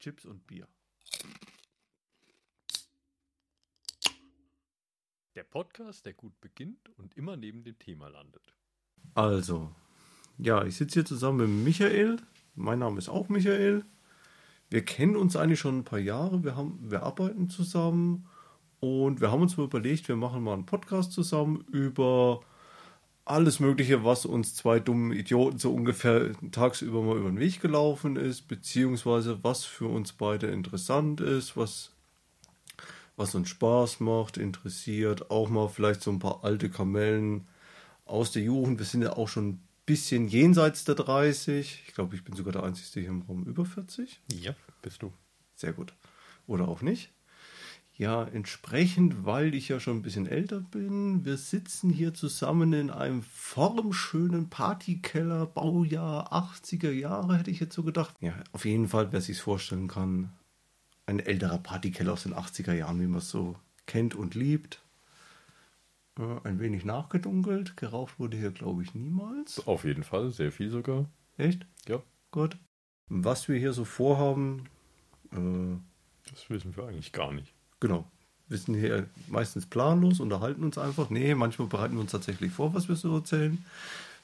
Chips und Bier. Der Podcast, der gut beginnt und immer neben dem Thema landet. Also, ja, ich sitze hier zusammen mit Michael. Mein Name ist auch Michael. Wir kennen uns eigentlich schon ein paar Jahre. Wir, haben, wir arbeiten zusammen und wir haben uns mal überlegt, wir machen mal einen Podcast zusammen über alles Mögliche, was uns zwei dummen Idioten so ungefähr tagsüber mal über den Weg gelaufen ist, beziehungsweise was für uns beide interessant ist, was, was uns Spaß macht, interessiert, auch mal vielleicht so ein paar alte Kamellen aus der Jugend. Wir sind ja auch schon ein bisschen jenseits der 30. Ich glaube, ich bin sogar der Einzige hier im Raum über 40. Ja, bist du. Sehr gut. Oder auch nicht. Ja, entsprechend, weil ich ja schon ein bisschen älter bin, wir sitzen hier zusammen in einem formschönen Partykeller, Baujahr 80er Jahre, hätte ich jetzt so gedacht. Ja, auf jeden Fall, wer sich vorstellen kann, ein älterer Partykeller aus den 80er Jahren, wie man es so kennt und liebt. Ja, ein wenig nachgedunkelt, geraucht wurde hier, glaube ich, niemals. Auf jeden Fall, sehr viel sogar. Echt? Ja. Gut. Was wir hier so vorhaben, äh, Das wissen wir eigentlich gar nicht. Genau. Wir sind hier meistens planlos, unterhalten uns einfach. Nee, manchmal bereiten wir uns tatsächlich vor, was wir so erzählen.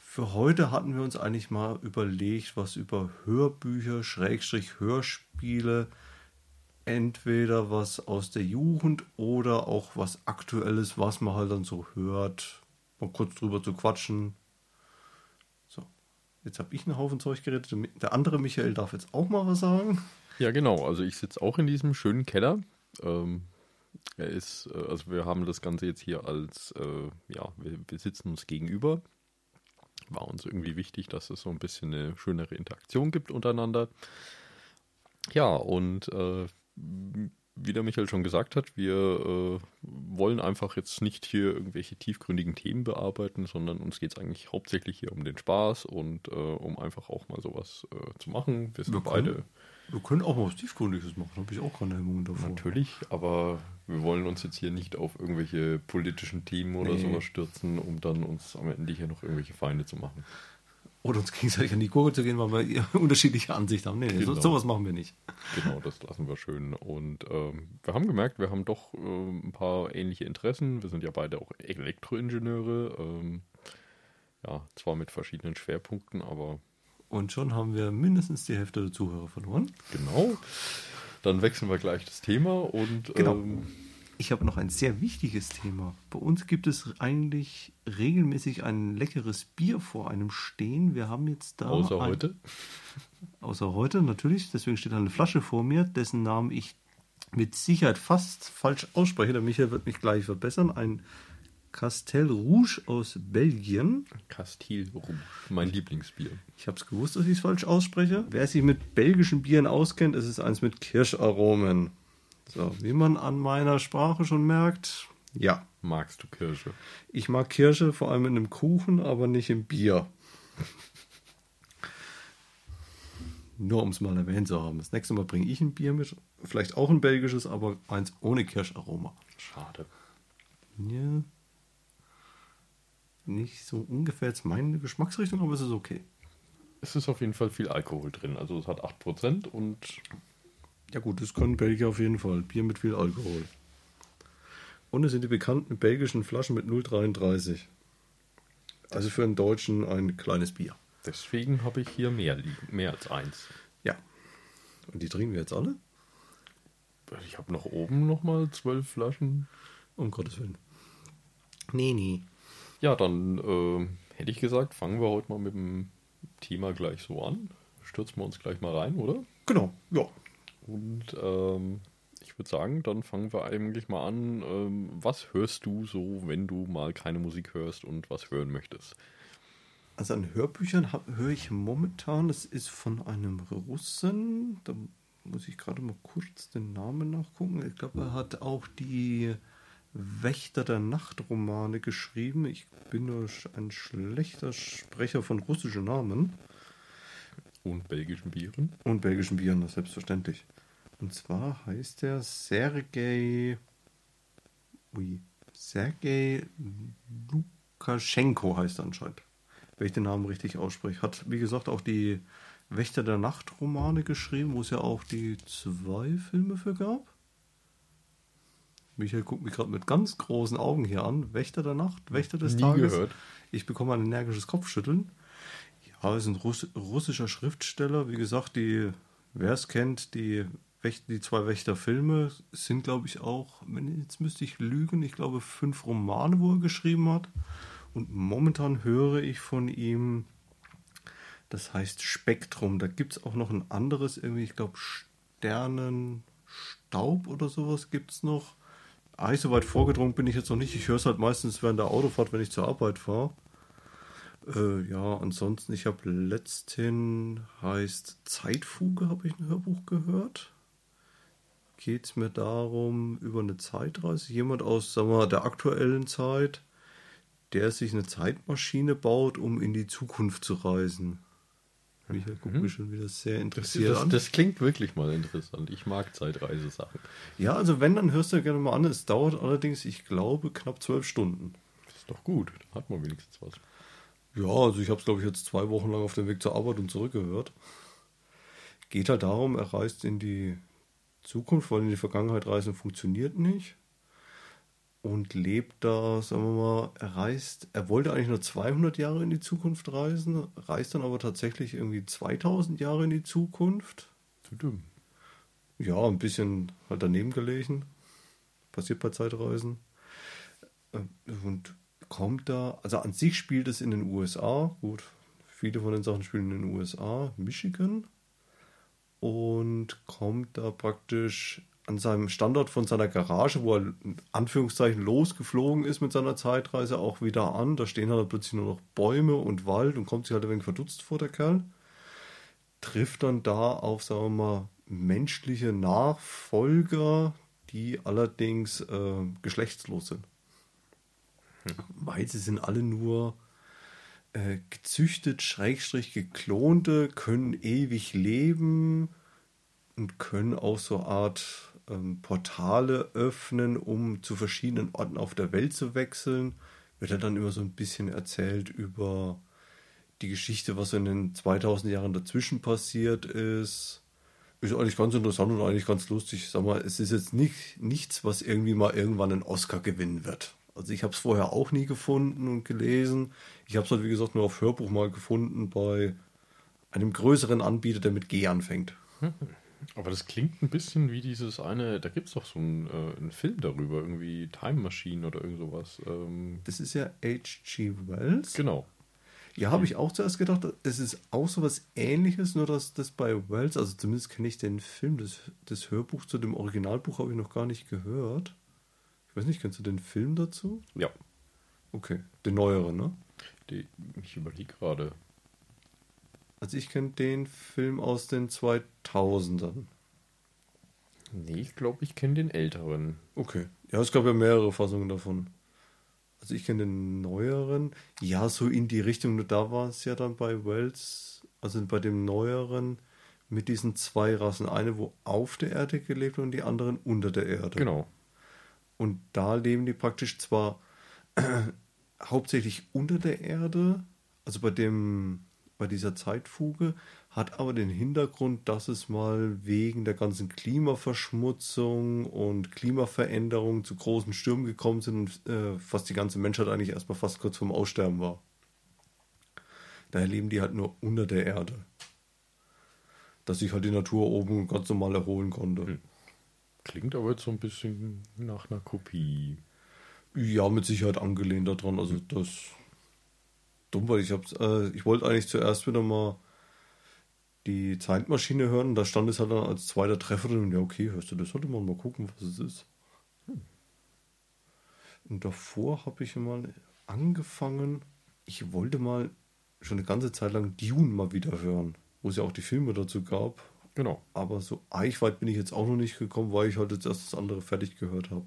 Für heute hatten wir uns eigentlich mal überlegt, was über Hörbücher, Schrägstrich Hörspiele, entweder was aus der Jugend oder auch was Aktuelles, was man halt dann so hört, mal kurz drüber zu quatschen. So, jetzt habe ich einen Haufen Zeug geredet. Der andere Michael darf jetzt auch mal was sagen. Ja, genau. Also ich sitze auch in diesem schönen Keller. Ähm, er ist, äh, also wir haben das Ganze jetzt hier als, äh, ja, wir, wir sitzen uns gegenüber. War uns irgendwie wichtig, dass es so ein bisschen eine schönere Interaktion gibt untereinander. Ja, und äh, wie der Michael schon gesagt hat, wir äh, wollen einfach jetzt nicht hier irgendwelche tiefgründigen Themen bearbeiten, sondern uns geht es eigentlich hauptsächlich hier um den Spaß und äh, um einfach auch mal sowas äh, zu machen. Wir sind Wir beide können- Wir können auch mal was Tiefgründiges machen, habe ich auch keine Hemmungen davor. Natürlich, aber wir wollen uns jetzt hier nicht auf irgendwelche politischen Themen oder Nee. sowas stürzen, um dann uns am Ende hier noch irgendwelche Feinde zu machen. Oder uns gegenseitig an die Gurke zu gehen, weil wir unterschiedliche Ansichten haben. Nee, nee, so, Genau. sowas machen wir nicht. Genau, das lassen wir schön. Und ähm, wir haben gemerkt, wir haben doch ähm, ein paar ähnliche Interessen. Wir sind ja beide auch Elektroingenieure. Ähm, ja, zwar mit verschiedenen Schwerpunkten, aber Und schon haben wir mindestens die Hälfte der Zuhörer verloren. genau. Dann wechseln wir gleich das Thema und Genau. ähm, Ich habe noch ein sehr wichtiges Thema. Bei uns gibt es eigentlich regelmäßig ein leckeres Bier vor einem stehen. Wir haben jetzt da. außer ein, heute. Außer heute, natürlich. Deswegen steht da eine Flasche vor mir, dessen Namen ich mit Sicherheit fast falsch ausspreche. Der Michael wird mich gleich verbessern. Ein Castel Rouge aus Belgien. Castille Rouge, mein Lieblingsbier. Ich habe es gewusst, dass ich es falsch ausspreche. Wer sich mit belgischen Bieren auskennt, es ist eins mit Kirscharomen. So, wie man an meiner Sprache schon merkt, ja. Magst du Kirsche? Ich mag Kirsche vor allem in einem Kuchen, aber nicht im Bier. Nur um es mal erwähnt zu haben. Das nächste Mal bringe ich ein Bier mit. Vielleicht auch ein belgisches, aber eins ohne Kirscharoma. Schade. Ja. Nicht so ungefähr jetzt meine Geschmacksrichtung, aber es ist okay. Es ist auf jeden Fall viel Alkohol drin. Also es hat 8% und Ja gut, das können Belgier auf jeden Fall. Bier mit viel Alkohol. Und es sind die bekannten belgischen Flaschen mit 0,33. Also für einen Deutschen ein kleines Bier. deswegen habe ich hier mehr liegen. Mehr als eins. Ja. Und die trinken wir jetzt alle? Ich habe noch oben nochmal zwölf Flaschen. Um Gottes Willen. Nee, nee. Ja, dann äh, hätte ich gesagt, fangen wir heute mal mit dem Thema gleich so an. Stürzen wir uns gleich mal rein, oder? Genau, ja. Und ähm, ich würde sagen, dann fangen wir eigentlich mal an. Ähm, was hörst du so, wenn du mal keine Musik hörst und was hören möchtest? Also an Hörbüchern höre ich momentan, das ist von einem Russen, da muss ich gerade mal kurz den Namen nachgucken. Ich glaube, er hat auch die Wächter der Nacht Romane geschrieben. Ich bin nur ein schlechter Sprecher von russischen Namen Und belgischen Bieren? und belgischen Bieren, das selbstverständlich. Und zwar heißt er Sergei Ui, Sergei Lukaschenko heißt er anscheinend. Wenn ich den Namen richtig ausspreche. Hat, wie gesagt, auch die Wächter der Nacht Romane geschrieben, wo es ja auch die zwei Filme für gab. Michael guckt mich gerade mit ganz großen Augen hier an. Wächter der Nacht, Wächter des Nie Tages. gehört. Ich bekomme ein energisches Kopfschütteln. Ja, ist ein Russ russischer Schriftsteller. Wie gesagt, die, wer es kennt, die, Wächt die zwei Wächterfilme sind, glaube ich, auch, wenn, jetzt müsste ich lügen, ich glaube, fünf Romane, wo er geschrieben hat. Und momentan höre ich von ihm, das heißt Spektrum. Da gibt es auch noch ein anderes, irgendwie, ich glaube, Sternenstaub oder sowas gibt es noch. Ah, so weit vorgedrungen bin ich jetzt noch nicht. Ich höre es halt meistens während der Autofahrt, wenn ich zur Arbeit fahre. Äh, ja, ansonsten, ich habe letzthin heißt Zeitfuge, habe ich ein Hörbuch gehört. Geht es mir darum, über eine Zeitreise, jemand aus, sagen wir mal, der aktuellen Zeit, der sich eine Zeitmaschine baut, um in die Zukunft zu reisen. Michael guckt mich schon wieder sehr Das, interessiert das, an. das klingt wirklich mal interessant. Ich mag Zeitreisesachen. Ja, also wenn, dann hörst du gerne mal an. Es dauert allerdings, ich glaube, knapp zwölf Stunden. Das ist doch gut. Da hat man wenigstens was. Ja, also ich habe es, glaube ich, jetzt zwei Wochen lang auf dem Weg zur Arbeit und zurückgehört. Geht halt darum, er reist in die Zukunft, weil in die Vergangenheit reisen funktioniert nicht. Und lebt da, sagen wir mal, er reist, er wollte eigentlich nur 200 Jahre in die Zukunft reisen, reist dann aber tatsächlich irgendwie 2000 Jahre in die Zukunft. Zu dumm. Ja, ein bisschen halt daneben gelegen. Passiert bei Zeitreisen. Äh, Und kommt da, also an sich spielt es in den USA. Gut, viele von den Sachen spielen in den USA, Michigan. Und kommt da praktisch an seinem Standort von seiner Garage, wo er in Anführungszeichen losgeflogen ist mit seiner Zeitreise, auch wieder an. Da stehen halt plötzlich nur noch Bäume und Wald und kommt sich halt ein wenig verdutzt vor, der Kerl trifft dann da auf, sagen wir mal, menschliche Nachfolger, die allerdings äh, geschlechtslos sind. Weil sie sind alle nur äh, gezüchtet, schrägstrich geklonte, können ewig leben und können auch so eine Art ähm, Portale öffnen, um zu verschiedenen Orten auf der Welt zu wechseln. Wird er dann immer so ein bisschen erzählt über die Geschichte, was in den 2000 Jahren dazwischen passiert ist. Ist eigentlich ganz interessant und eigentlich ganz lustig. Sag mal, es ist jetzt nicht, nichts, was irgendwie mal irgendwann einen Oscar gewinnen wird. Also ich habe es vorher auch nie gefunden und gelesen. Ich habe es halt, wie gesagt, nur auf Hörbuch mal gefunden bei einem größeren Anbieter, der mit G anfängt. Aber das klingt ein bisschen wie dieses eine, da gibt es doch so einen, äh, einen Film darüber, irgendwie Time Machine oder irgend sowas. Ähm, Das ist ja H.G. Wells. genau. Ja, habe ich auch zuerst gedacht, es ist auch so was ähnliches, nur dass das bei Wells, also zumindest kenne ich den Film, das, das Hörbuch zu dem Originalbuch habe ich noch gar nicht gehört. Ich weiß nicht, kennst du den Film dazu? Ja. Okay, den neueren, ne? Die, ich überlege gerade. Also ich kenne den Film aus den 2000ern. Nee, ich glaube, ich kenne den älteren. Okay. Ja, es gab ja mehrere Fassungen davon. Also ich kenne den neueren. Ja, so in die Richtung. Nur da war es ja dann bei Wells, also bei dem neueren, mit diesen zwei Rassen. Eine, wo auf der Erde gelebt und die anderen unter der Erde. Genau. Und da leben die praktisch zwar hauptsächlich unter der Erde, also bei dem, bei dieser Zeitfuge, hat aber den Hintergrund, dass es mal wegen der ganzen Klimaverschmutzung und Klimaveränderung zu großen Stürmen gekommen sind und äh, fast die ganze Menschheit eigentlich erstmal fast kurz vorm Aussterben war. Daher leben die halt nur unter der Erde. Dass sich halt die Natur oben ganz normal erholen konnte. Hm. Klingt aber jetzt so ein bisschen nach einer Kopie. Ja, mit Sicherheit angelehnt daran. Also das dumm, weil ich hab's, äh, ich wollte eigentlich zuerst wieder mal die Zeitmaschine hören. Da stand es halt dann als zweiter Treffer drin. Und ja, okay, hörst du das heute mal mal gucken, was es ist. Und davor habe ich mal angefangen. Ich wollte mal schon eine ganze Zeit lang Dune mal wieder hören, wo es ja auch die Filme dazu gab. Genau. Aber so eichweit bin ich jetzt auch noch nicht gekommen, weil ich halt jetzt erst das andere fertig gehört habe.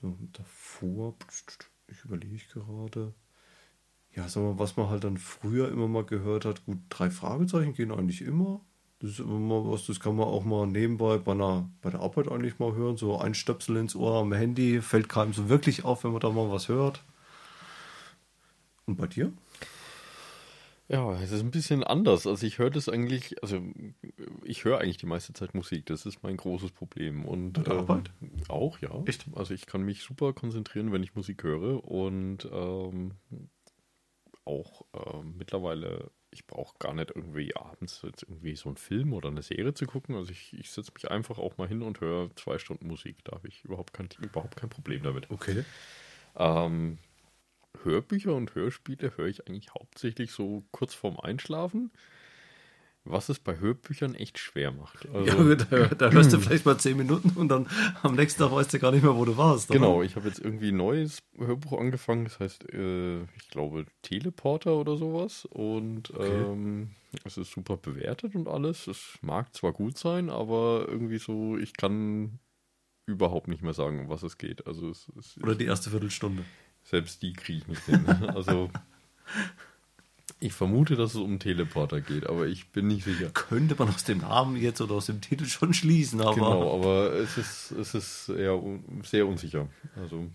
So, und davor, ich überlege gerade. Ja, sag mal, was man halt dann früher immer mal gehört hat. Gut, drei Fragezeichen gehen eigentlich immer. Das ist immer mal was, das kann man auch mal nebenbei bei, einer, bei der Arbeit eigentlich mal hören. So ein Stöpsel ins Ohr am Handy, fällt keinem so wirklich auf, wenn man da mal was hört. Und bei dir? Ja, es ist ein bisschen anders. Also ich höre das eigentlich, also ich höre eigentlich die meiste Zeit Musik. Das ist mein großes Problem. Und Bei der ähm, Arbeit? auch, ja. Echt? Also ich kann mich super konzentrieren, wenn ich Musik höre. Und ähm, auch ähm, mittlerweile, ich brauche gar nicht irgendwie abends jetzt irgendwie so einen Film oder eine Serie zu gucken. Also ich, ich setze mich einfach auch mal hin und höre zwei Stunden Musik. Da habe ich überhaupt kein, überhaupt kein Problem damit. Okay. Ähm, Hörbücher und Hörspiele höre ich eigentlich hauptsächlich so kurz vorm Einschlafen, was es bei Hörbüchern echt schwer macht. Also, ja, gut, da, da hörst du vielleicht mal zehn Minuten und dann am nächsten Tag weißt du gar nicht mehr, wo du warst. oder? Genau, ich habe jetzt irgendwie ein neues Hörbuch angefangen, das heißt, äh, ich glaube, Teleporter oder sowas. Und ähm, es ist super bewertet und alles. Es mag zwar gut sein, aber irgendwie so, ich kann überhaupt nicht mehr sagen, um was es geht. Also es, es Oder die erste Viertelstunde. Selbst die kriege ich nicht hin. Also ich vermute, dass es um Teleporter geht, aber ich bin nicht sicher. Könnte man aus dem Namen jetzt oder aus dem Titel schon schließen, aber Genau, aber es ist, es ist eher un sehr unsicher. Also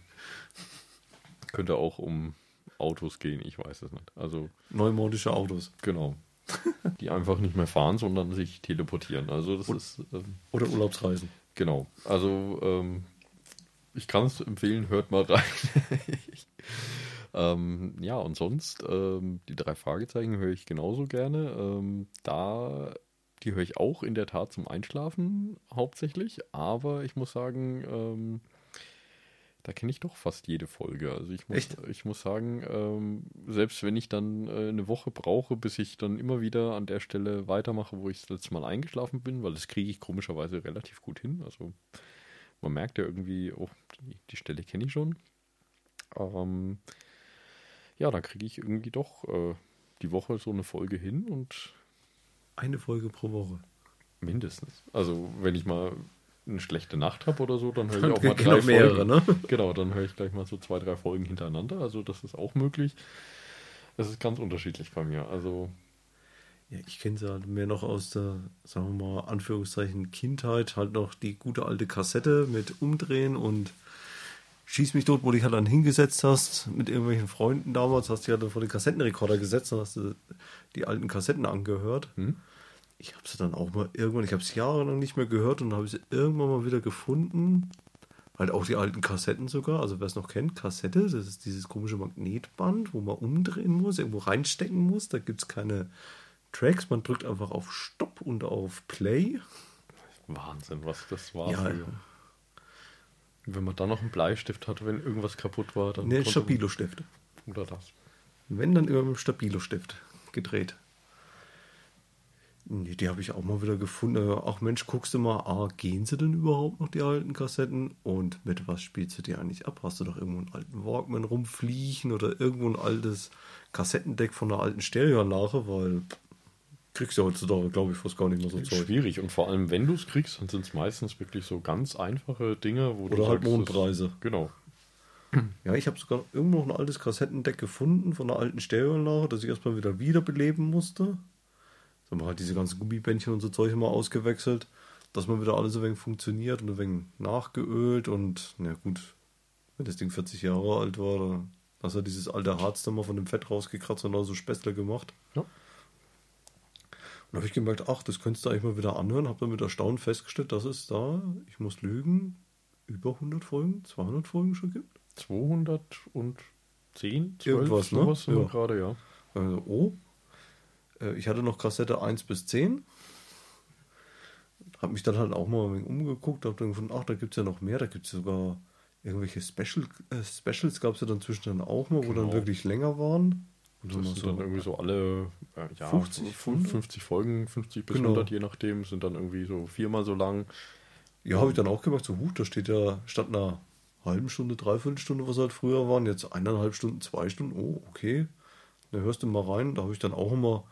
könnte auch um Autos gehen, ich weiß es nicht. Also neumodische Autos. genau. Die einfach nicht mehr fahren, sondern sich teleportieren. Also das ist ähm, Oder Urlaubsreisen. Genau. Also ähm, ich kann es empfehlen, hört mal rein. ähm, ja, und sonst, ähm, die drei Fragezeichen höre ich genauso gerne. Ähm, da, die höre ich auch in der Tat zum Einschlafen hauptsächlich, aber ich muss sagen, ähm, da kenne ich doch fast jede Folge. Also ich muss, Echt? ich muss sagen, ähm, selbst wenn ich dann äh, eine Woche brauche, bis ich dann immer wieder an der Stelle weitermache, wo ich das letzte Mal eingeschlafen bin, weil das kriege ich komischerweise relativ gut hin. Also man merkt ja irgendwie, oh, die, die Stelle kenne ich schon. Ähm, ja, dann kriege ich irgendwie doch äh, die Woche so eine Folge hin und Eine Folge pro Woche. mindestens. Also wenn ich mal eine schlechte Nacht habe oder so, dann höre ich auch mal drei mehrere, Folgen. ne? Genau, dann höre ich gleich mal so zwei, drei Folgen hintereinander. Also das ist auch möglich. Es ist ganz unterschiedlich bei mir. Also Ja, ich kenne es ja mehr noch aus der, sagen wir mal, Anführungszeichen Kindheit, halt noch die gute alte Kassette mit Umdrehen und Schieß mich tot, wo du dich halt dann hingesetzt hast mit irgendwelchen Freunden damals, hast du ja dann vor den Kassettenrekorder gesetzt, dann hast du die alten Kassetten angehört. Hm? Ich habe sie dann auch mal irgendwann, ich habe es jahrelang nicht mehr gehört und habe sie irgendwann mal wieder gefunden. Halt auch die alten Kassetten sogar, also wer es noch kennt, Kassette, das ist dieses komische Magnetband, wo man umdrehen muss, irgendwo reinstecken muss. Da gibt es keine Tracks, man drückt einfach auf Stopp und auf Play. Wahnsinn, was das war. Ja. Wenn man da noch einen Bleistift hatte, wenn irgendwas kaputt war, dann Ne, Stabilo-Stift. Oder das. Wenn, dann immer mit dem Stabilo-Stift gedreht. Nee, die habe ich auch mal wieder gefunden. Ach Mensch, guckst du mal, ah, gehen sie denn überhaupt noch, die alten Kassetten? Und mit was spielst du die eigentlich ab? Hast du doch irgendwo einen alten Walkman rumfliegen oder irgendwo ein altes Kassettendeck von einer alten Stereoanlage? Weil pff, kriegst du heutzutage, glaube ich, fast gar nicht mehr so Zeug. Schwierig. Und vor allem, wenn du es kriegst, dann sind es meistens wirklich so ganz einfache Dinge, wo du Oder halt sagst, Mondpreise. Genau. Ja, ich habe sogar irgendwo noch ein altes Kassettendeck gefunden von einer alten Stereoanlage, das ich erstmal wieder wiederbeleben musste. So haben wir halt diese ganzen Gummibändchen und so Zeug immer ausgewechselt, dass man wieder alles ein wenig funktioniert und ein wenig nachgeölt und na gut, wenn das Ding 40 Jahre alt war, dann hast du dieses alte Harz dann mal von dem Fett rausgekratzt und da so Späßle gemacht. Und habe ich gemerkt, ach, das könntest du eigentlich mal wieder anhören. Habe dann mit Erstaunen festgestellt, dass es da, ich muss lügen, über 100 Folgen, 200 Folgen schon gibt. 210, 12, Irgendwas, ne? sowas Ja. gerade, ja. Also, oh. Äh, Ich hatte noch Kassette 1 bis 10. Habe mich dann halt auch mal umgeguckt. Habe dann gefunden, ach, da gibt es ja noch mehr. Da gibt es sogar irgendwelche Special, äh, Specials, gab es ja dann zwischendurch auch mal, wo dann Genau. wirklich länger waren. Und Das sind so- dann irgendwie so alle äh, ja, 50 50, 50 Folgen, 50 bis Genau. 100, je nachdem, sind dann irgendwie so viermal so lang. Ja, habe ich dann auch gemacht, so, huch, da steht ja statt einer halben Stunde, dreiviertel Stunde, was halt früher waren, jetzt eineinhalb Stunden, zwei Stunden, oh, okay. Da hörst du mal rein, da habe ich dann auch immer,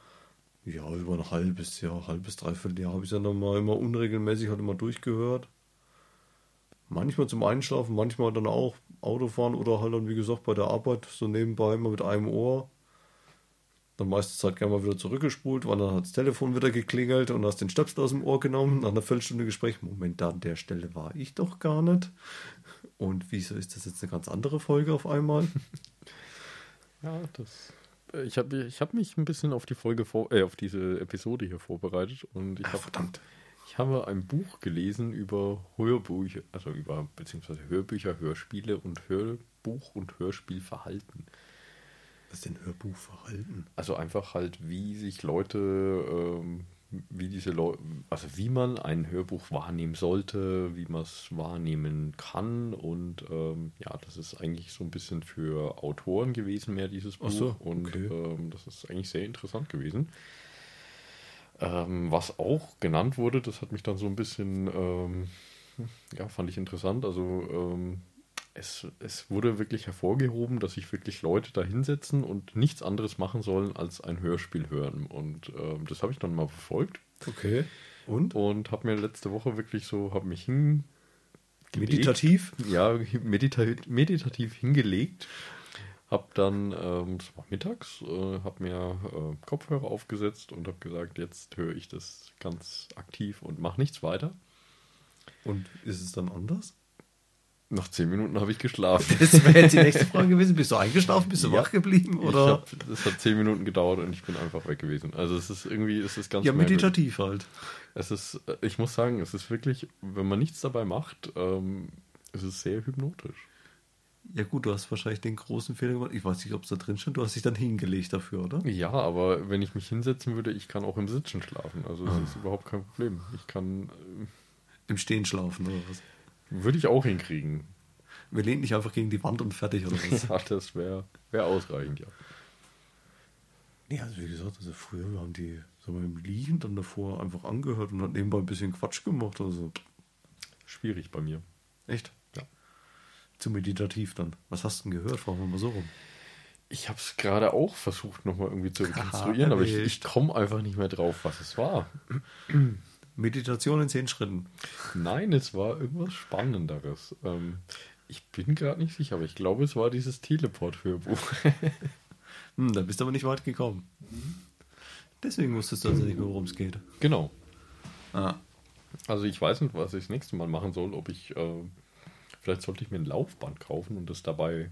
ja, über ein halbes Jahr, halbes, dreiviertel Jahr habe ich dann mal immer unregelmäßig halt immer durchgehört. Manchmal zum Einschlafen, manchmal dann auch Autofahren oder halt dann, wie gesagt, bei der Arbeit so nebenbei mal mit einem Ohr. Dann meistens halt gerne mal wieder zurückgespult, weil dann hat das Telefon wieder geklingelt und hast den Stöpsel aus dem Ohr genommen. Nach einer Viertelstunde Gespräch, Moment, da an der Stelle war ich doch gar nicht. Und wieso ist das jetzt eine ganz andere Folge auf einmal? Ja, das ich habe ich hab mich ein bisschen auf die Folge vor, äh, auf diese Episode hier vorbereitet und ich Ach, habe verdammt. ich habe ein Buch gelesen über Hörbücher, also über beziehungsweise Hörbücher, Hörspiele und Hörbuch und Hörspielverhalten. Was ist denn Hörbuchverhalten? Also einfach halt, wie sich Leute, ähm, wie diese Leute, also wie man ein Hörbuch wahrnehmen sollte, wie man es wahrnehmen kann und ähm, ja, das ist eigentlich so ein bisschen für Autoren gewesen mehr dieses Buch so, und okay. ähm, das ist eigentlich sehr interessant gewesen. Ähm, was auch genannt wurde, das hat mich dann so ein bisschen, ähm, ja, fand ich interessant. Also ähm, es, es wurde wirklich hervorgehoben, dass sich wirklich Leute da hinsetzen und nichts anderes machen sollen, als ein Hörspiel hören. Und ähm, das habe ich dann mal verfolgt Okay. Und? und habe mir letzte Woche wirklich so, habe mich hin Meditativ? ja, medita meditativ hingelegt. Hab dann, ähm, es war mittags, äh, hab mir äh, Kopfhörer aufgesetzt und habe gesagt, jetzt höre ich das ganz aktiv und mache nichts weiter. Und ist es dann anders? Nach zehn Minuten habe ich geschlafen. Das wäre jetzt die nächste Frage gewesen. Bist du eingeschlafen? Bist du Ja. wach geblieben? Oder? hab, das hat zehn Minuten gedauert und ich bin einfach weg gewesen. Also es ist irgendwie, es ist ganz ja, meditativ halt. Es ist, äh, ich muss sagen, es ist wirklich, wenn man nichts dabei macht, ähm, es ist sehr hypnotisch. Ja gut, du hast wahrscheinlich den großen Fehler gemacht. Ich weiß nicht, ob es da drin stand. Du hast dich dann hingelegt dafür, oder? Ja, aber wenn ich mich hinsetzen würde, ich kann auch im Sitzen schlafen. Also Ah. das ist überhaupt kein Problem. Ich kann, äh, Im Stehen schlafen oder was? Würde ich auch hinkriegen. Wir lehnen dich einfach gegen die Wand und fertig oder was? Ja, das wäre wär ausreichend, ja. nee, also wie gesagt, also früher wir haben die so im Liegen dann davor einfach angehört und hat nebenbei ein bisschen Quatsch gemacht. Also Schwierig bei mir. echt. Ja. Zu meditativ dann. Was hast du denn gehört? Fragen wir mal so rum. Ich habe es gerade auch versucht, nochmal irgendwie zu rekonstruieren, aber ich, ich komme einfach nicht mehr drauf, was es war. Meditation in zehn Schritten. Nein, es war irgendwas Spannenderes. Ähm, ich bin gerade nicht sicher, aber ich glaube, es war dieses Teleport-Hörbuch. Hm, da bist du aber nicht weit gekommen. Deswegen wusstest du also nicht mehr, worum es geht. genau. Ah. Also ich weiß nicht, was ich das nächste Mal machen soll. Ob ich, äh, vielleicht sollte ich mir ein Laufband kaufen und das dabei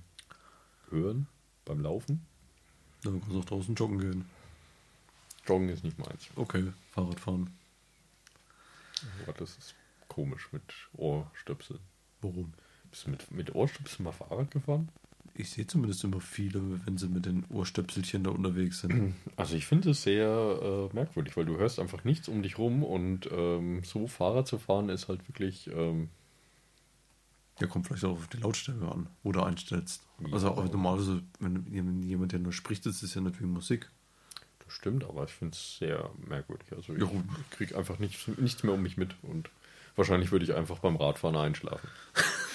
hören beim Laufen. Dann kannst du auch draußen joggen gehen. Joggen ist nicht meins. Okay, Fahrradfahren. Aber das ist komisch mit Ohrstöpseln. Warum? Bist du mit, mit Ohrstöpseln mal Fahrrad gefahren? Ich sehe zumindest immer viele, wenn sie mit den Ohrstöpselchen da unterwegs sind. Also ich finde es sehr äh, merkwürdig, weil du hörst einfach nichts um dich rum und ähm, so Fahrrad zu fahren ist halt wirklich, ähm, Ja, kommt vielleicht auch auf die Lautstärke an, wo du einstellst. Ja. Also normalerweise, wenn jemand- der nur spricht, das ist ja nicht wie Musik. Das stimmt, aber ich finde es sehr merkwürdig. Also ich kriege einfach nichts, nichts mehr um mich mit und wahrscheinlich würde ich einfach beim Radfahren einschlafen.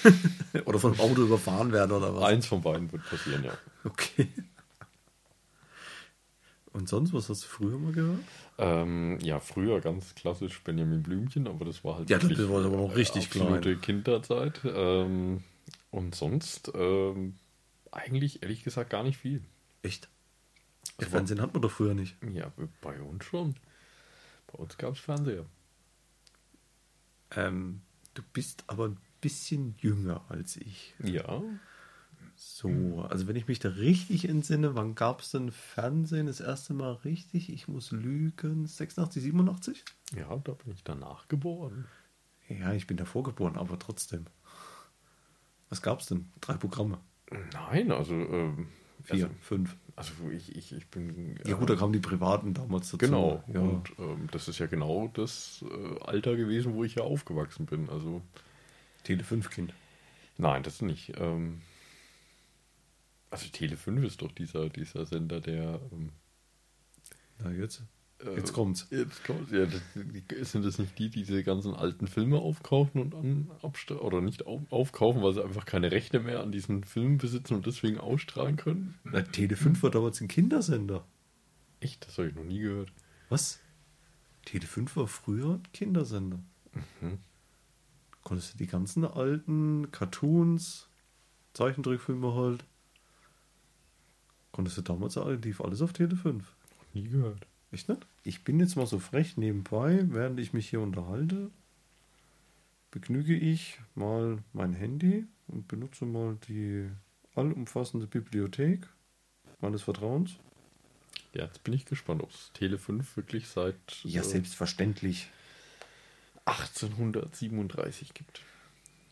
Oder von einem Auto überfahren werden oder was. Eins von beiden wird passieren, ja. Okay. Und sonst, was hast du früher mal gehört? Ähm, ja, früher ganz klassisch Benjamin Blümchen, aber das war halt Ja, das war aber noch richtig absolute klein. Kinderzeit. Ähm, und sonst ähm, eigentlich ehrlich gesagt gar nicht viel. Echt? Ja, Fernsehen hat man doch früher nicht. Ja, bei uns schon. Bei uns gab es Fernseher. Ähm, du bist aber ein bisschen jünger als ich. Ja, So, also wenn ich mich da richtig entsinne, wann gab es denn Fernsehen das erste Mal richtig? Ich muss lügen. 86, 87? ja, da bin ich danach geboren. Ja, ich bin davor geboren, aber trotzdem. Was gab es denn? Drei Programme? Nein, also, ähm, Vier, also, fünf. also ich, ich, ich bin. Ja gut, da kamen die Privaten damals dazu. Genau. Ja. Und ähm, das ist ja genau das äh, Alter gewesen, wo ich ja aufgewachsen bin. Also, Tele 5 Kind. nein, das nicht. Ähm, also, Tele 5 ist doch dieser, dieser Sender, der. Ähm, Na jetzt. Äh, Jetzt kommt's. Jetzt kommt's. Ja, das, sind das nicht die, die diese ganzen alten Filme aufkaufen und an abstra- oder nicht auf, aufkaufen, weil sie einfach keine Rechte mehr an diesen Filmen besitzen und deswegen ausstrahlen können? Na, Tele 5 war damals ein Kindersender. Echt? Das habe ich noch nie gehört. Was? Tele 5 war früher ein Kindersender. Mhm. Konntest du die ganzen alten Cartoons, Zeichentrickfilme halt. Konntest du damals, alle- lief alles auf Tele 5. Noch nie gehört. Echt nicht? Ich bin jetzt mal so frech nebenbei, während ich mich hier unterhalte, begnüge ich mal mein Handy und benutze mal die allumfassende Bibliothek meines Vertrauens Ja, jetzt bin ich gespannt, ob es Tele 5 wirklich seit Ja, äh, selbstverständlich. 1837 gibt.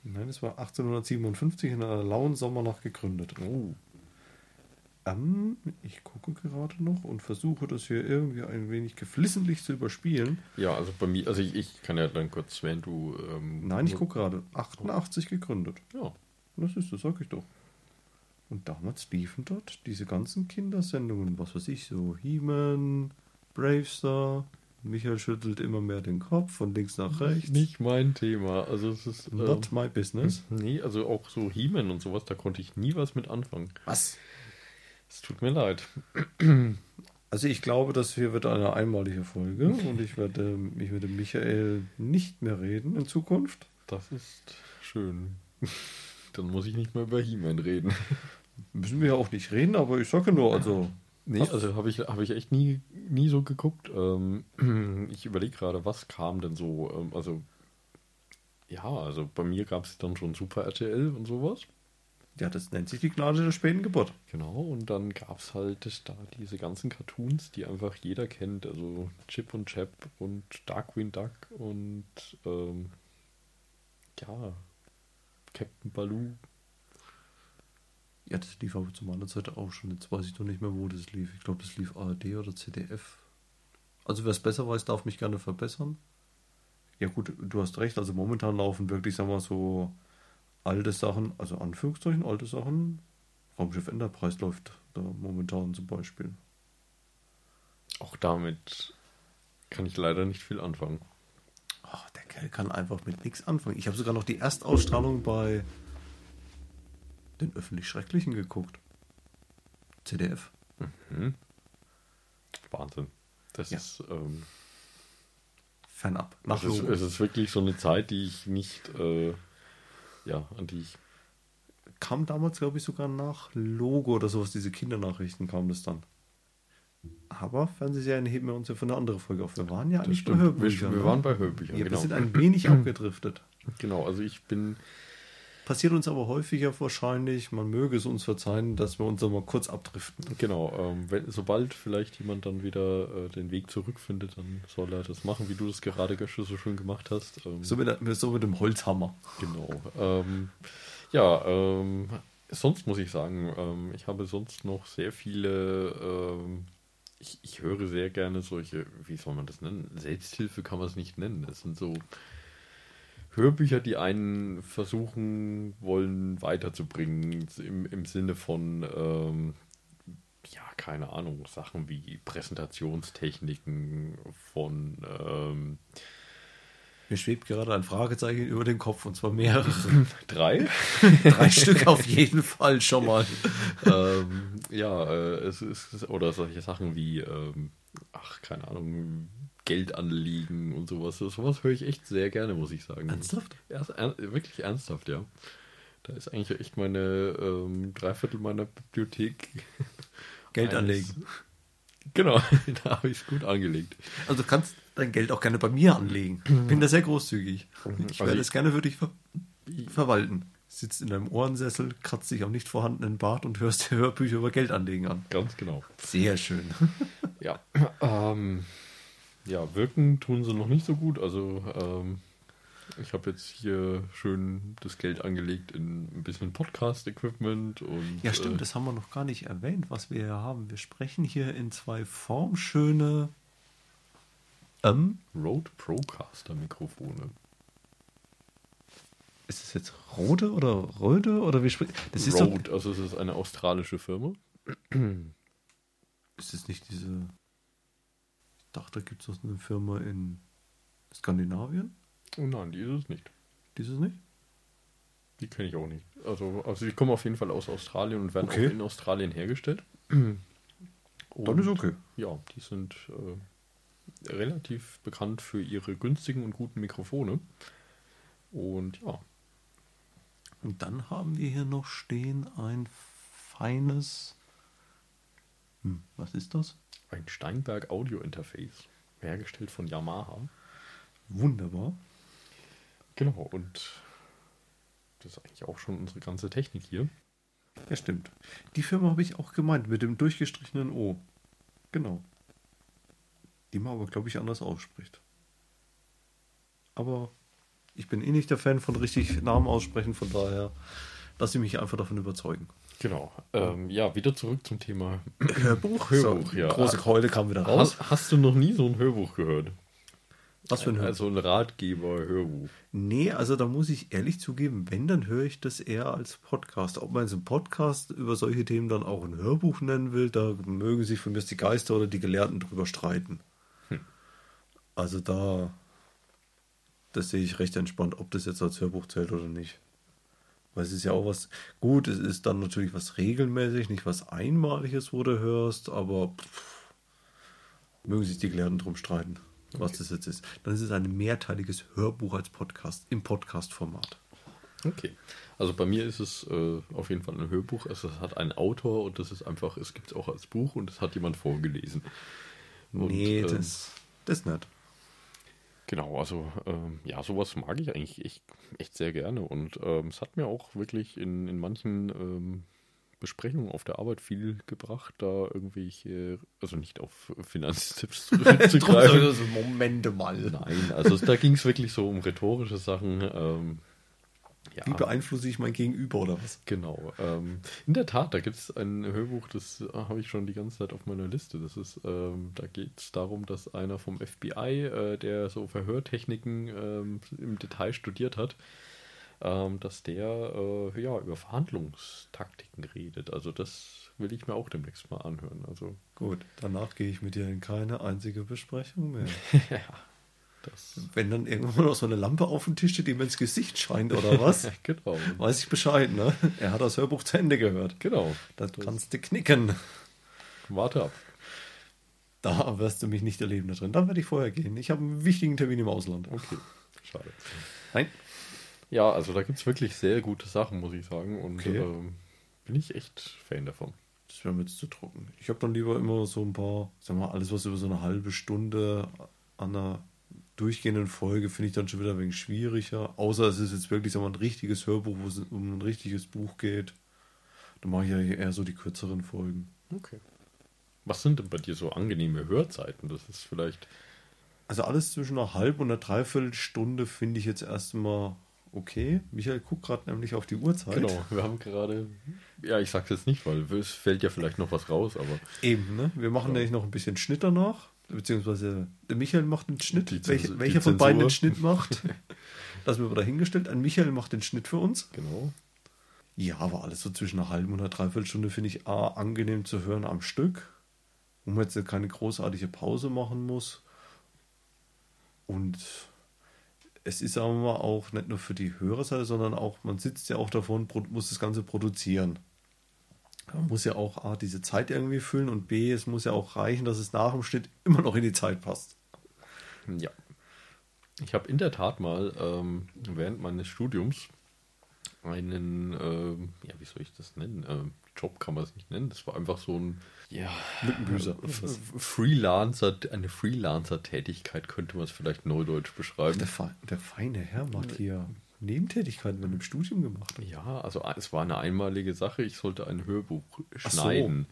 Nein, es war 1857 in einer lauen Sommernacht gegründet. Oh. Ähm, ich gucke gerade noch und versuche das hier irgendwie ein wenig geflissentlich zu überspielen. Ja, also bei mir, also ich, ich kann ja dann kurz, wenn du. Ähm, Nein, ich gucke gerade. 88 gegründet. Ja, Das ist, das sag ich doch. Und damals liefen dort diese ganzen Kindersendungen, was weiß ich, so He-Man, Bravestar. Michael schüttelt immer mehr den Kopf von links nach rechts. nicht mein Thema. Also es ist. Not my business. nee, also auch so He-Man und sowas, da konnte ich nie was mit anfangen. Was? Es tut mir leid. Also ich glaube, das hier wird eine einmalige Folge und ich werde mich mit dem Michael nicht mehr reden in Zukunft. Das ist schön. Dann muss ich nicht mehr über He-Man reden. Müssen wir ja auch nicht reden, aber ich sage nur, also Nee, also habe ich, hab ich echt nie, nie so geguckt. Ähm, ich überlege gerade, was kam denn so? Ähm, also, ja, also bei mir gab es dann schon Super RTL und sowas. Ja, das nennt sich die Gnade der späten Geburt. Genau, und dann gab es halt da diese ganzen Cartoons, die einfach jeder kennt. Also Chip und Chap und Darkwing Duck und ähm, ja, Captain Baloo. Ja, das lief aber zu meiner Zeit auch schon. Jetzt weiß ich noch nicht mehr, wo das lief. Ich glaube, das lief ARD oder ZDF. Also wer es besser weiß, darf mich gerne verbessern. Ja gut, du hast recht. Also momentan laufen wirklich, sagen wir so, alte Sachen, also Anführungszeichen, alte Sachen. Raumschiff Enterprise läuft da momentan zum Beispiel. Auch damit kann ich leider nicht viel anfangen. Oh, der Kerl kann einfach mit nichts anfangen. Ich habe sogar noch die Erstausstrahlung bei den Öffentlich-Schrecklichen geguckt. ZDF. Mhm. Wahnsinn. Das Ja. ist, ähm, Fernab. Nach es ist, es ist wirklich so eine Zeit, die ich nicht, äh, ja, an die ich, kam damals, glaube ich, sogar nach Logo oder sowas, diese Kindernachrichten kam das dann. Aber Fernsehserien heben wir uns ja für eine andere Folge auf. Wir waren ja das eigentlich bei stimmt. Wir, Hörbüchern. wir ne? waren bei Hörbüchern, ja, Wir genau. sind ein wenig abgedriftet. Genau, also ich bin, Passiert uns aber häufiger wahrscheinlich. Man möge es uns verzeihen, dass wir uns da mal kurz abdriften. genau, ähm, wenn, sobald vielleicht jemand dann wieder äh, den Weg zurückfindet, dann soll er das machen, wie du das gerade Gösche so schön gemacht hast. Ähm, So mit, so mit dem Holzhammer. Genau. Ähm, ja, ähm, sonst muss ich sagen, ähm, ich habe sonst noch sehr viele, ähm, ich, ich höre sehr gerne solche, wie soll man das nennen? Selbsthilfe kann man es nicht nennen. Es sind so Hörbücher, die einen versuchen wollen weiterzubringen, im, im Sinne von, ähm, ja, keine Ahnung, Sachen wie Präsentationstechniken von, ähm, Mir schwebt gerade ein Fragezeichen über den Kopf und zwar mehrere. drei. Drei Stück auf jeden Fall schon mal. ähm, ja, äh, es ist, oder solche Sachen wie, ähm, ach, keine Ahnung, Geld anlegen und sowas. Sowas höre ich echt sehr gerne, muss ich sagen. Ernsthaft? Ja, wirklich ernsthaft, ja. Da ist eigentlich echt meine ähm, Dreiviertel meiner Bibliothek. Geld anlegen. Genau, da habe ich es gut angelegt. Also du kannst dein Geld auch gerne bei mir anlegen. Bin da sehr großzügig. Ich Also werde es gerne für dich ver verwalten. Sitzt in deinem Ohrensessel, kratzt dich am nicht vorhandenen Bart und hörst dir Hörbücher über Geld anlegen an. Ganz genau. Sehr schön. Ja, ähm, ja, wirken tun sie noch nicht so gut. Also ähm, ich habe jetzt hier schön das Geld angelegt in ein bisschen Podcast-Equipment und Ja, stimmt, äh, das haben wir noch gar nicht erwähnt, was wir hier haben. Wir sprechen hier in zwei formschöne ähm, Rode Procaster-Mikrofone. ist es jetzt Rode oder Röde oder wie spricht das ist Rode, also es ist eine australische Firma. ist es nicht diese dachte, da gibt es noch eine Firma in Skandinavien? Oh nein, die ist es nicht. Dieses nicht? Die kenne ich auch nicht. Also, also die kommen auf jeden Fall aus Australien und werden Okay. auch in Australien hergestellt. Dann Und- ist okay. Ja, die sind äh, relativ bekannt für ihre günstigen und guten Mikrofone. Und ja, Und dann haben wir hier noch stehen ein feines. Hm, was ist das? Ein Steinberg Audio Interface, hergestellt von Yamaha. Wunderbar. Genau, und das ist eigentlich auch schon unsere ganze Technik hier. Ja, stimmt. Die Firma habe ich auch gemeint mit dem durchgestrichenen O. Genau. Die man aber, glaube ich, anders ausspricht. Aber ich bin eh nicht der Fan von richtig Namen aussprechen, von daher lasse ich mich einfach davon überzeugen. Genau. Ähm, ja, wieder zurück zum Thema Hörbuch. Hörbuch, so, ja. Große Keule kam wieder raus. Hast, hast du noch nie so ein Hörbuch gehört? Was für ein Hörbuch? Also ein Ratgeber-Hörbuch. Nee, also da muss ich ehrlich zugeben, wenn, dann höre ich das eher als Podcast. Ob man so einen Podcast über solche Themen dann auch ein Hörbuch nennen will, da mögen sich von mir die Geister oder die Gelehrten drüber streiten. Also da, das sehe ich recht entspannt, ob das jetzt als Hörbuch zählt oder nicht. Weil es ist ja auch was, gut, es ist dann natürlich was regelmäßig, nicht was Einmaliges, wo du hörst, aber pff, mögen sich die Gelehrten drum streiten, was das jetzt ist. Dann ist es ein mehrteiliges Hörbuch als Podcast, im Podcast-Format. Okay. Also bei mir ist es äh, auf jeden Fall ein Hörbuch. Also es hat einen Autor und das ist einfach, es gibt es auch als Buch und es hat jemand vorgelesen. Und, nee, ähm, das, das nicht. Genau, also ähm, ja, sowas mag ich eigentlich echt, echt sehr gerne. Und ähm, es hat mir auch wirklich in, in manchen ähm, Besprechungen auf der Arbeit viel gebracht, da irgendwelche, also nicht auf Finanztipps zurückzugreifen. Also Momente mal. Nein, also da ging es wirklich so um rhetorische Sachen. Ja, Wie beeinflusse ich mein Gegenüber oder was? Genau. Ähm, in der Tat, da gibt es ein Hörbuch, das äh, habe ich schon die ganze Zeit auf meiner Liste. Das ist, ähm, da geht es darum, dass einer vom FBI, äh, der so Verhörtechniken ähm, im Detail studiert hat, ähm, dass der äh, ja über Verhandlungstaktiken redet. Also das will ich mir auch demnächst mal anhören. Also Gut, danach gehe ich mit dir in keine einzige Besprechung mehr. ja, das Wenn dann irgendwann noch so eine Lampe auf dem Tisch steht, die mir ins Gesicht scheint oder was, genau, weiß ich Bescheid, ne? Er hat das Hörbuch zu Ende gehört. genau. Das kannst du knicken. Warte ab. Da wirst du mich nicht erleben da drin. Da werde ich vorher gehen. Ich habe einen wichtigen Termin im Ausland. Okay, schade. Nein. Ja, also da gibt es wirklich sehr gute Sachen, muss ich sagen. Und Okay. ähm, bin ich echt Fan davon. Das wäre mir jetzt zu trocken. Ich habe dann lieber immer so ein paar, sag mal, alles, was über so eine halbe Stunde an einer durchgehenden Folge, finde ich dann schon wieder ein wenig schwieriger. Außer es ist jetzt wirklich mal, ein richtiges Hörbuch, wo es um ein richtiges Buch geht. Dann mache ich ja eher so die kürzeren Folgen. Okay. Was sind denn bei dir so angenehme Hörzeiten? Das ist vielleicht. Also alles zwischen einer halben und einer Dreiviertelstunde finde ich jetzt erstmal okay. Michael guckt gerade nämlich auf die Uhrzeit. Genau, wir haben gerade. Ja, ich sag's jetzt nicht, weil es fällt ja vielleicht noch was raus, aber. Eben, ne? Wir machen Ja. nämlich noch ein bisschen Schnitt danach. Beziehungsweise der Michael macht den Schnitt. Welche, Zensur- die welcher von beiden den. Schnitt macht, das wird dahingestellt. Ein Michael macht den Schnitt für uns. Genau. Ja, aber alles so zwischen einer halben und einer Dreiviertelstunde finde ich A, angenehm zu hören am Stück, wo man jetzt keine großartige Pause machen muss. Und es ist aber mal auch nicht nur für die Hörerseite, sondern auch, man sitzt ja auch davon, pro- muss das Ganze produzieren. Man muss ja auch A, diese Zeit irgendwie füllen und B, es muss ja auch reichen, dass es nach dem Schnitt immer noch in die Zeit passt. Ja. Ich habe in der Tat mal ähm, während meines Studiums einen, ähm, ja, wie soll ich das nennen? Ähm, Job kann man es nicht nennen. Das war einfach so ein, ja, Lückenbüßer. F- Freelancer, eine Freelancer-Tätigkeit könnte man es vielleicht neudeutsch beschreiben. Der, der feine Herr macht hier Nebentätigkeiten mit dem Studium gemacht. Ja, also es war eine einmalige Sache. Ich sollte ein Hörbuch so. schneiden.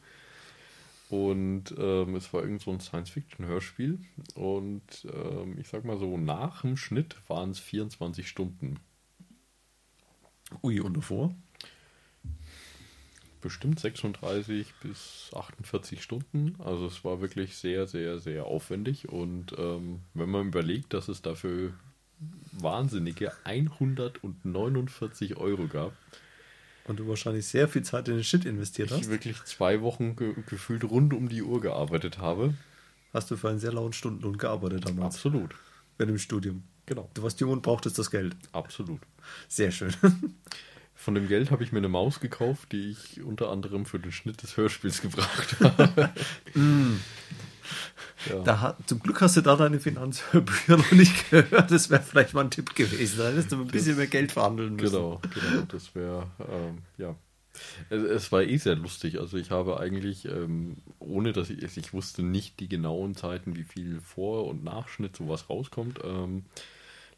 Und ähm, es war irgend so ein Science-Fiction-Hörspiel. Und ähm, ich sag mal so, nach dem Schnitt waren es 24 Stunden. Ui, und davor? Bestimmt 36 bis 48 Stunden. Also es war wirklich sehr, sehr, sehr aufwendig. Und ähm, wenn man überlegt, dass es dafür wahnsinnige 149 Euro gab, Und du wahrscheinlich sehr viel Zeit in den Shit investiert ich hast, wirklich zwei Wochen ge gefühlt rund um die Uhr gearbeitet habe. hast du für einen sehr lauen Stundenlohn gearbeitet damals. Absolut. Bei dem Studium. Genau. Du warst jung und brauchtest das Geld. Absolut. Sehr schön. Von dem Geld habe ich mir eine Maus gekauft, die ich unter anderem für den Schnitt des Hörspiels gebracht habe. ja. Da zum Glück hast du da deine Finanzbücher noch nicht gehört. Das wäre vielleicht mal ein Tipp gewesen. Da hättest du ein bisschen mehr Geld verhandeln müssen. Genau, genau, das wäre, ähm, ja. Es, es war eh sehr lustig. Also ich habe eigentlich, ähm, ohne dass ich, ich wusste nicht die genauen Zeiten, wie viel Vor- und Nachschnitt sowas rauskommt. Ähm,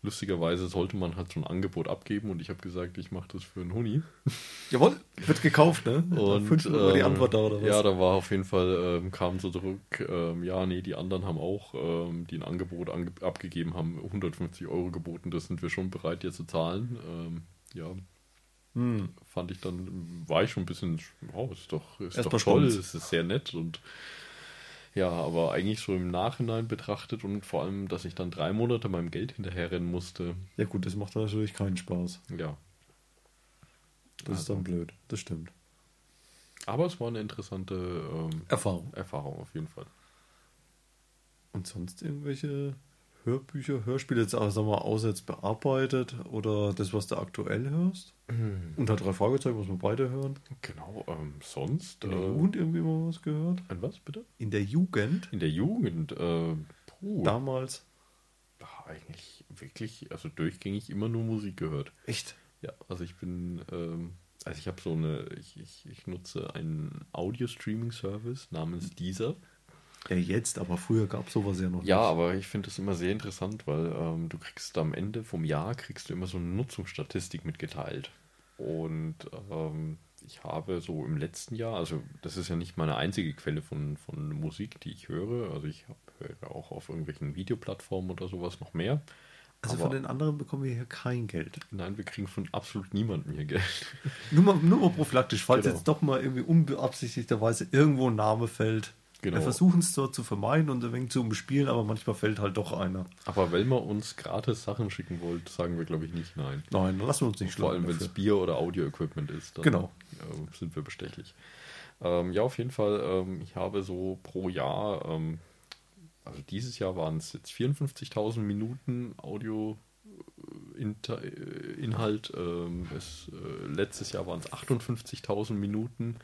lustigerweise sollte man halt so ein Angebot abgeben und ich habe gesagt, ich mache das für einen Huni. Jawohl, wird gekauft, ne? Und Fünf Minuten war die ähm, Antwort da, oder was? Ja, da war auf jeden Fall, ähm, kam so zurück, ähm, ja, nee, die anderen haben auch, ähm, die ein Angebot ange abgegeben haben, 150 Euro geboten, das sind wir schon bereit, dir zu zahlen. Ähm, ja, Hm. fand ich dann, war ich schon ein bisschen, oh, ist doch, ist Erst doch toll, es ist sehr nett und ja, aber eigentlich so im Nachhinein betrachtet und vor allem, dass ich dann drei Monate meinem Geld hinterherrennen musste, Ja gut, das macht natürlich keinen Spaß. ja. Das ist Also. dann blöd. Das stimmt. Aber es war eine interessante ähm, Erfahrung. Erfahrung auf jeden Fall. Und sonst irgendwelche Hörbücher, Hörspiele, jetzt auch, sagen wir, außer jetzt bearbeitet oder das, was du aktuell hörst? Unter drei Fragezeichen muss man beide hören. Genau, ähm, sonst. In der äh, Jugend irgendwie mal was gehört? Ein was bitte? In der Jugend? In der Jugend, äh, puh, Damals? ach, eigentlich wirklich, also durchgängig immer nur Musik gehört. Echt? Ja, also ich bin, ähm, also ich habe so eine, ich, ich, ich nutze einen Audio-Streaming-Service namens Deezer. Ja, jetzt, aber früher gab es sowas ja noch Ja, nicht. aber ich finde das immer sehr interessant, weil ähm, du kriegst am Ende vom Jahr kriegst du immer so eine Nutzungsstatistik mitgeteilt. Und ähm, ich habe so im letzten Jahr, also das ist ja nicht meine einzige Quelle von, von Musik, die ich höre. Also ich höre auch auf irgendwelchen Videoplattformen oder sowas noch mehr. Also aber- von den anderen bekommen wir hier kein Geld. Nein, wir kriegen von absolut niemandem hier Geld. Nur mal, nur mal prophylaktisch, falls Genau. jetzt doch mal irgendwie unbeabsichtigterweise irgendwo ein Name fällt. Genau. Wir versuchen es zwar zu vermeiden und ein wenig zu umspielen, aber manchmal fällt halt doch einer. Aber wenn man uns gratis Sachen schicken wollt, sagen wir glaube ich nicht nein. Nein, lassen wir uns nicht Vor allem, wenn es. Bier oder Audio-Equipment ist, dann Genau. äh, sind wir bestechlich. Ähm, ja, auf jeden Fall, ähm, ich habe so pro Jahr, ähm, also dieses Jahr waren es jetzt 54.000 Minuten Audio. äh, Inter, äh, Inhalt. Ähm, es, äh, letztes Jahr waren es 58.000 Minuten,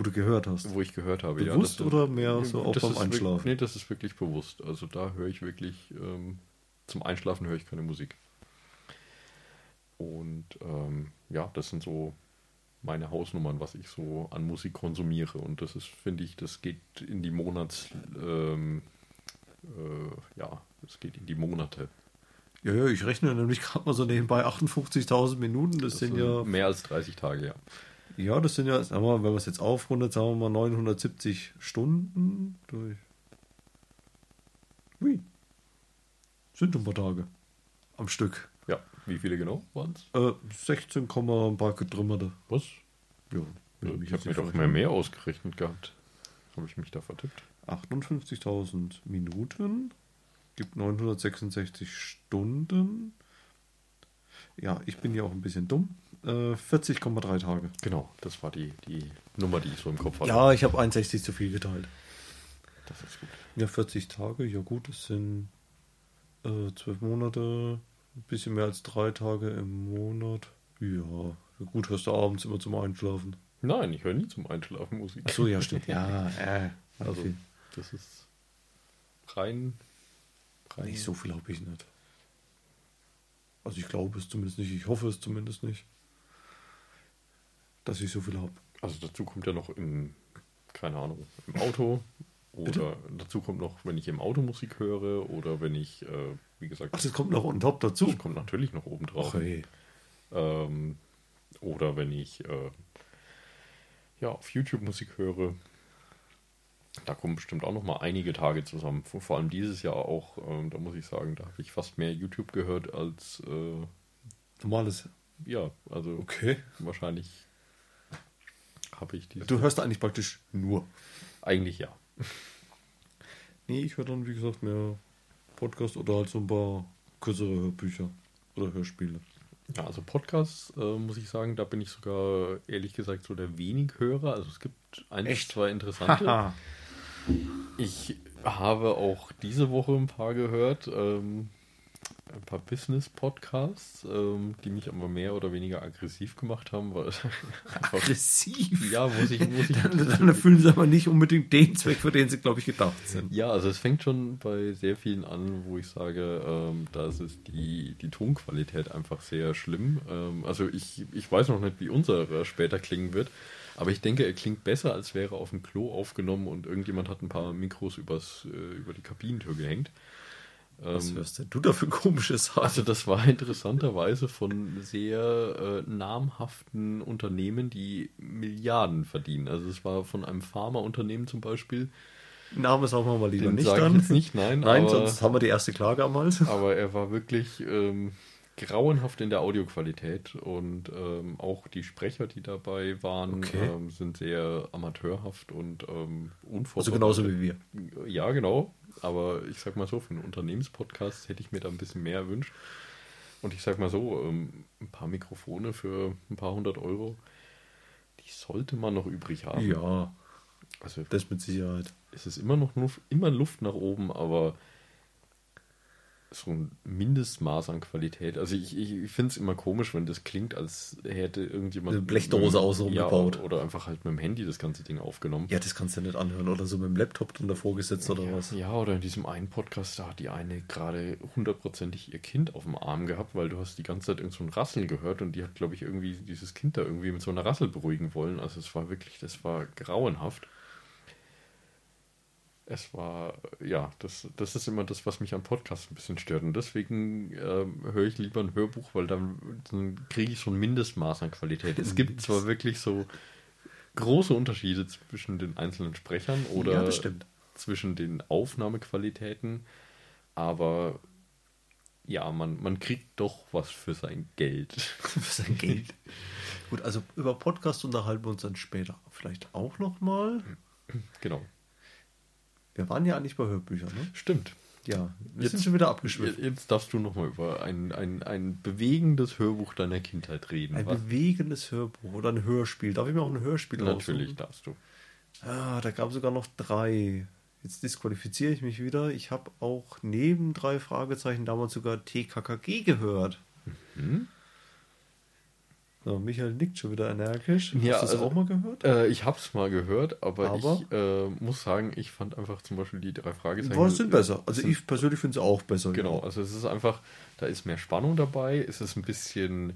Wo du gehört hast. wo ich gehört habe. Bewusst das- oder mehr so auch das beim wirklich- Einschlafen? Nee, das ist wirklich bewusst. Also da höre ich wirklich, ähm, zum Einschlafen höre ich keine Musik. Und ähm, ja, das sind so meine Hausnummern, was ich so an Musik konsumiere. Und das ist, finde ich, das geht in die Monats, ähm, äh, ja, das geht in die Monate. Ja, ja, ich rechne nämlich gerade mal so nebenbei 58.000 Minuten. Das, sind ja, mehr als 30 Tage, ja. Ja, das sind ja, sagen wir, wenn man es jetzt aufrundet, sagen wir mal 970 Stunden durch. Ui. Sind ein paar Tage. Am Stück. Ja, wie viele genau waren es? Äh, 16, Komma ein paar getrümmerte. Was? Ja, Ich habe mir doch mehr mehr ausgerechnet gehabt. Habe ich mich da vertippt? 58.000 Minuten gibt 966 Stunden. Ja, ich bin ja auch ein bisschen dumm. Äh, 40,3 Tage. Genau, das war die, die Nummer, die ich so im Kopf hatte. Ja, ich habe 61 zu viel geteilt. Das ist gut. Ja, 40 Tage, ja gut, das sind äh, 12 Monate, ein bisschen mehr als drei Tage im Monat. Ja, gut, hörst du abends immer zum Einschlafen. Nein, ich höre nie zum Einschlafen Musik. Ach so, ja, stimmt. Ja, äh, Also, okay. das ist rein. rein Nicht so viel habe ich nicht. Also ich glaube es zumindest nicht, ich hoffe es zumindest nicht, dass ich so viel habe. Also, dazu kommt ja noch im, keine Ahnung, im Auto. Oder Bitte? dazu kommt noch, wenn ich im Auto Musik höre oder wenn ich, äh, wie gesagt, Ach, das kommt noch on top dazu. das kommt natürlich noch oben drauf. Hey. Ähm, oder wenn ich äh, ja, auf YouTube Musik höre. Da kommen bestimmt auch noch mal einige Tage zusammen. Vor vor allem dieses Jahr auch. Ähm, da muss ich sagen, da habe ich fast mehr YouTube gehört als äh, Normales. ja, also Okay. wahrscheinlich habe ich diese. Du hörst eigentlich praktisch nur. Eigentlich ja. Nee, ich höre dann, wie gesagt, mehr Podcast oder halt so ein paar kürzere Hörbücher oder Hörspiele. Ja, also Podcasts, äh, muss ich sagen, da bin ich sogar ehrlich gesagt so der wenig Hörer. Also es gibt ein, Echt? zwei interessante. Ich habe auch diese Woche ein paar gehört, ähm, ein paar Business-Podcasts, ähm, die mich aber mehr oder weniger aggressiv gemacht haben, weil Aggressiv. ja, muss ich, muss ich, Dann, dann erfüllen sie aber nicht unbedingt den Zweck, für den sie, glaube ich, gedacht sind. ja, also es fängt schon bei sehr vielen an, wo ich sage, ähm, da ist die, die Tonqualität einfach sehr schlimm. Ähm, also ich, ich weiß noch nicht, wie unser später klingen wird, aber ich denke, er klingt besser, als wäre auf dem Klo aufgenommen und irgendjemand hat ein paar Mikros übers, äh, über die Kabinentür gehängt. Was hörst denn du da für komische Sachen? Also das war interessanterweise von sehr äh, namhaften Unternehmen, die Milliarden verdienen. Also es war von einem Pharmaunternehmen zum Beispiel. Name sagen wir mal lieber nicht dann. jetzt nicht, nein. Nein, aber, sonst haben wir die erste Klage Hals. aber er war wirklich ähm, grauenhaft in der Audioqualität und ähm, auch die Sprecher, die dabei waren, Okay. ähm, sind sehr amateurhaft und ähm, Also unvorbereitet. genauso wie wir. Ja, genau. Aber ich sag mal so, für einen Unternehmenspodcast hätte ich mir da ein bisschen mehr erwünscht. Und ich sag mal so, ähm, ein paar Mikrofone für ein paar hundert Euro, die sollte man noch übrig haben. Ja, Also das mit Sicherheit. es ist immer noch Luft, immer Luft nach oben, aber so ein Mindestmaß an Qualität. Also ich, ich, ich finde es immer komisch, wenn das klingt, als hätte irgendjemand Eine Blechdose außenrum ja, gebaut. Oder einfach halt mit dem Handy das ganze Ding aufgenommen. Ja, das kannst du nicht anhören. Oder so mit dem Laptop dann davor gesetzt oder was. Ja, oder in diesem einen Podcast, da hat die eine gerade hundertprozentig ihr Kind auf dem Arm gehabt, weil du hast die ganze Zeit irgend so ein Rasseln gehört und die hat, glaube ich, irgendwie dieses Kind da irgendwie mit so einer Rassel beruhigen wollen. Also es war wirklich, das war grauenhaft. Es war, ja, das, das ist immer das, was mich am Podcast ein bisschen stört. Und deswegen ähm, höre ich lieber ein Hörbuch, weil dann, dann kriege ich so ein Mindestmaß an Qualität. Es gibt zwar wirklich so große Unterschiede zwischen den einzelnen Sprechern oder Ja, zwischen den Aufnahmequalitäten, aber ja, man, man kriegt doch was für sein Geld. Für sein Geld. Gut, also über Podcast unterhalten wir uns dann später vielleicht auch nochmal. Genau. Wir waren ja eigentlich bei Hörbüchern, ne? Stimmt. Ja, wir Jetzt- sind schon wieder abgeschwiffen. Jetzt darfst du nochmal über ein, ein, ein bewegendes Hörbuch deiner Kindheit reden. Ein Was? bewegendes Hörbuch oder ein Hörspiel. Darf ich mir auch ein Hörspiel Natürlich aussuchen? darfst du. Ah, da gab es sogar noch drei. Jetzt disqualifiziere ich mich wieder. Ich habe auch neben drei Fragezeichen damals sogar TKKG gehört. Mhm. So, Michael nickt schon wieder energisch. Ja, Hast du das also- auch mal gehört? Äh, ich hab's mal gehört, aber, Aber? ich äh, muss sagen, ich fand einfach zum Beispiel die drei Fragezeichen. War sind besser. Also sind- ich persönlich finde es auch besser. Genau, also es ist einfach, da ist mehr Spannung dabei, es ist ein bisschen.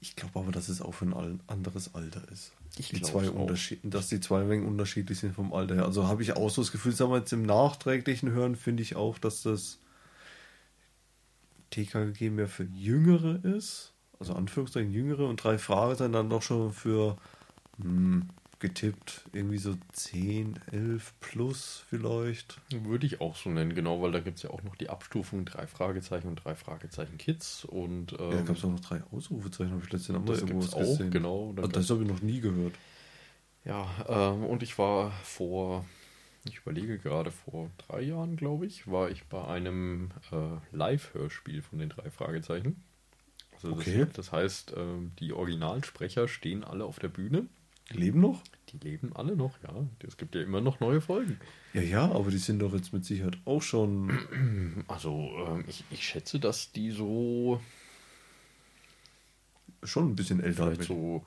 Ich glaube aber, dass es auch für ein anderes Alter ist. Ich die zwei auch. Unterschiede, dass die zwei Mengen unterschiedlich sind vom Alter her. Also habe ich auch so das Gefühl, sagen wir jetzt im nachträglichen Hören finde ich auch, dass das TKG mehr für Jüngere ist. Also Anführungszeichen Jüngere und drei Fragezeichen dann doch schon für hm, getippt irgendwie so 10, 11 plus vielleicht. Würde ich auch so nennen, genau, weil da gibt es ja auch noch die Abstufung drei Fragezeichen und drei Fragezeichen Kids und ja, da ähm, gab es auch noch drei Ausrufezeichen, habe ich letztens das irgendwo was auch, gesehen. genau. Dann Also das habe ich noch nie gehört. Ja, ähm, und ich war vor, ich überlege gerade, vor drei Jahren, glaube ich, war ich bei einem äh, Live-Hörspiel von den drei Fragezeichen. Also Okay. das, das heißt, ähm, die Originalsprecher stehen alle auf der Bühne. Die leben noch? Die leben alle noch, ja. Es gibt ja immer noch neue Folgen. Ja, ja, aber die sind doch jetzt mit Sicherheit auch schon Also ähm, ich, ich schätze, dass die so schon ein bisschen älter. vielleicht so,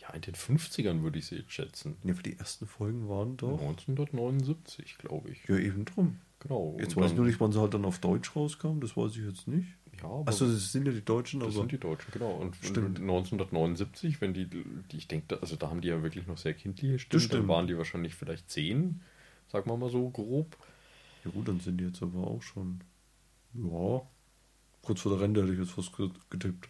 ja, in den 50ern würde ich sie jetzt schätzen. Ja, für die ersten Folgen waren doch. 1979, glaube ich. Ja, eben drum. Genau. Jetzt weiß ich nur nicht, wann sie halt dann auf Deutsch rauskam. Das weiß ich jetzt nicht. Ja, Achso, das sind ja die Deutschen, Das aber. sind die Deutschen, genau. Und Stimmt. 1979, wenn die, die ich denke, also da haben die ja wirklich noch sehr kindliche Stimmen, Das dann stimmt. waren die wahrscheinlich vielleicht zehn, sagen wir mal so grob. Ja, gut, dann sind die jetzt aber auch schon. Ja. Kurz vor der Rente hätte ich jetzt fast ge- getippt.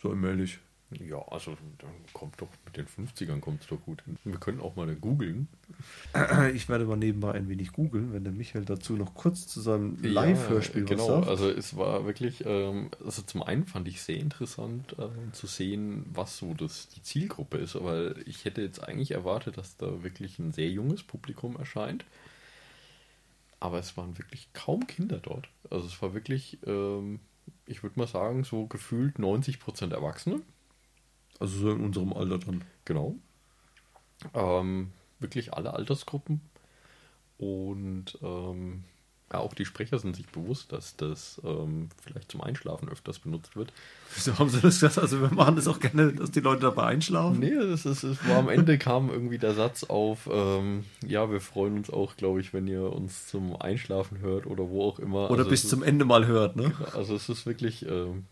So allmählich. Ja, also dann kommt doch mit den 50ern kommt es doch gut hin. Wir können auch mal googeln. Ich werde mal nebenbei ein wenig googeln, wenn der Michael dazu noch kurz zu seinem Live-Hörspiel ja, genau. was sagt. Also es war wirklich, ähm, also zum einen fand ich sehr interessant ähm, zu sehen, was so das die Zielgruppe ist, weil ich hätte jetzt eigentlich erwartet, dass da wirklich ein sehr junges Publikum erscheint. Aber es waren wirklich kaum Kinder dort. Also es war wirklich, ähm, ich würde mal sagen, so gefühlt 90% Erwachsene. Also so in unserem Alter dann. Genau. Ähm, wirklich alle Altersgruppen. Und ähm, ja, auch die Sprecher sind sich bewusst, dass das ähm, vielleicht zum Einschlafen öfters benutzt wird. Wieso haben sie das gesagt? Also wir machen das auch gerne, dass die Leute dabei einschlafen. Nee, es, ist, es war am Ende kam irgendwie der Satz auf, ähm, ja, wir freuen uns auch, glaube ich, wenn ihr uns zum Einschlafen hört oder wo auch immer. Oder also bis zum Ende mal hört, ne? Ist, also es ist wirklich, ähm,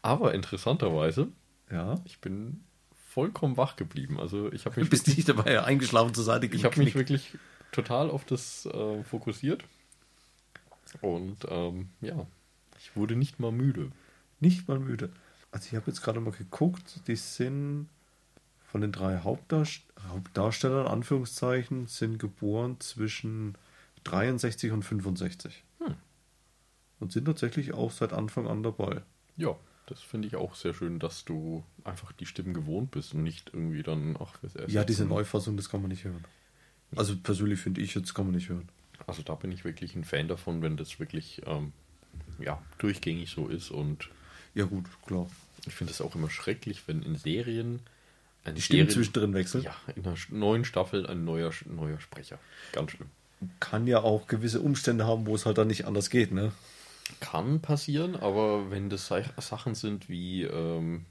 aber interessanterweise, Ja. ich bin vollkommen wach geblieben. Also ich habe Du mich bist nicht dabei eingeschlafen zur Seite Ich habe mich geknickt. wirklich total auf das äh, fokussiert. Und ähm, ja, ich wurde nicht mal müde. Nicht mal müde. Also ich habe jetzt gerade mal geguckt, die sind von den drei Hauptdarst Hauptdarstellern, Anführungszeichen, sind geboren zwischen 63 und 65. Hm. Und sind tatsächlich auch seit Anfang an dabei. Ja, das finde ich auch sehr schön, dass du einfach die Stimmen gewohnt bist und nicht irgendwie dann, ach, fürs erste. Ja, diese Neufassung, das kann man nicht hören. Also persönlich finde ich, jetzt kann man nicht hören. Also da bin ich wirklich ein Fan davon, wenn das wirklich ähm, ja, durchgängig so ist und Ja gut, klar. ich finde es auch immer schrecklich, wenn in Serien eine Die Stimmen Serie- zwischendrin wechseln. Ja, in einer neuen Staffel ein neuer, neuer Sprecher. Ganz schlimm. Kann ja auch gewisse Umstände haben, wo es halt dann nicht anders geht, ne? Kann passieren, aber wenn das Sa- Sachen sind wie, ähm,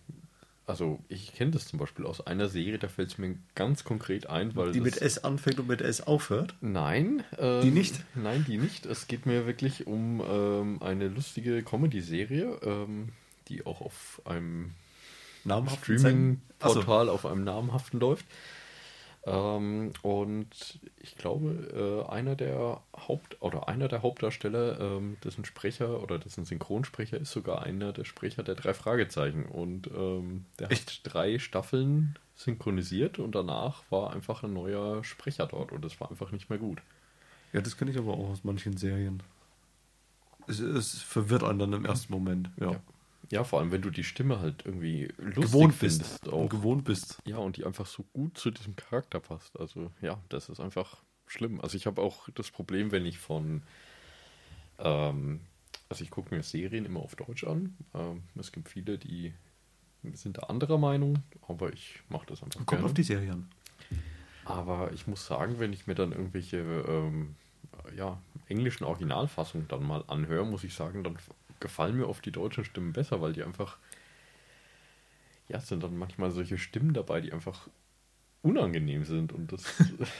also ich kenne das zum Beispiel aus einer Serie, da fällt es mir ganz konkret ein, weil Die das, mit S anfängt und mit S aufhört. Nein. ähm, Die nicht? Nein, die nicht. Es geht mir wirklich um ähm, eine lustige Comedy-Serie, ähm, die auch auf einem. Streaming-Portal auf einem namhaften läuft. Ähm, und ich glaube, äh, einer der Haupt- oder einer der Hauptdarsteller, ähm, dessen Sprecher oder dessen Synchronsprecher ist sogar einer der Sprecher der drei Fragezeichen. Und ähm, der Echt? hat drei Staffeln synchronisiert und danach war einfach ein neuer Sprecher dort und es war einfach nicht mehr gut. Ja, das kenne ich aber auch aus manchen Serien. Es, es verwirrt einen dann im ersten Moment. Ja. Ja. Ja, vor allem, wenn du die Stimme halt irgendwie lustig Gewohnt findest. bist. Auch. Gewohnt bist. Ja, und die einfach so gut zu diesem Charakter passt. Also ja, das ist einfach schlimm. Also ich habe auch das Problem, wenn ich von, ähm, also ich gucke mir Serien immer auf Deutsch an. Ähm, es gibt viele, die sind da anderer Meinung, aber ich mache das einfach Kommt auf die Serie an. Aber ich muss sagen, wenn ich mir dann irgendwelche ähm, ja, englischen Originalfassungen dann mal anhöre, muss ich sagen, dann gefallen mir oft die deutschen Stimmen besser, weil die einfach, ja, es sind dann manchmal solche Stimmen dabei, die einfach unangenehm sind und das,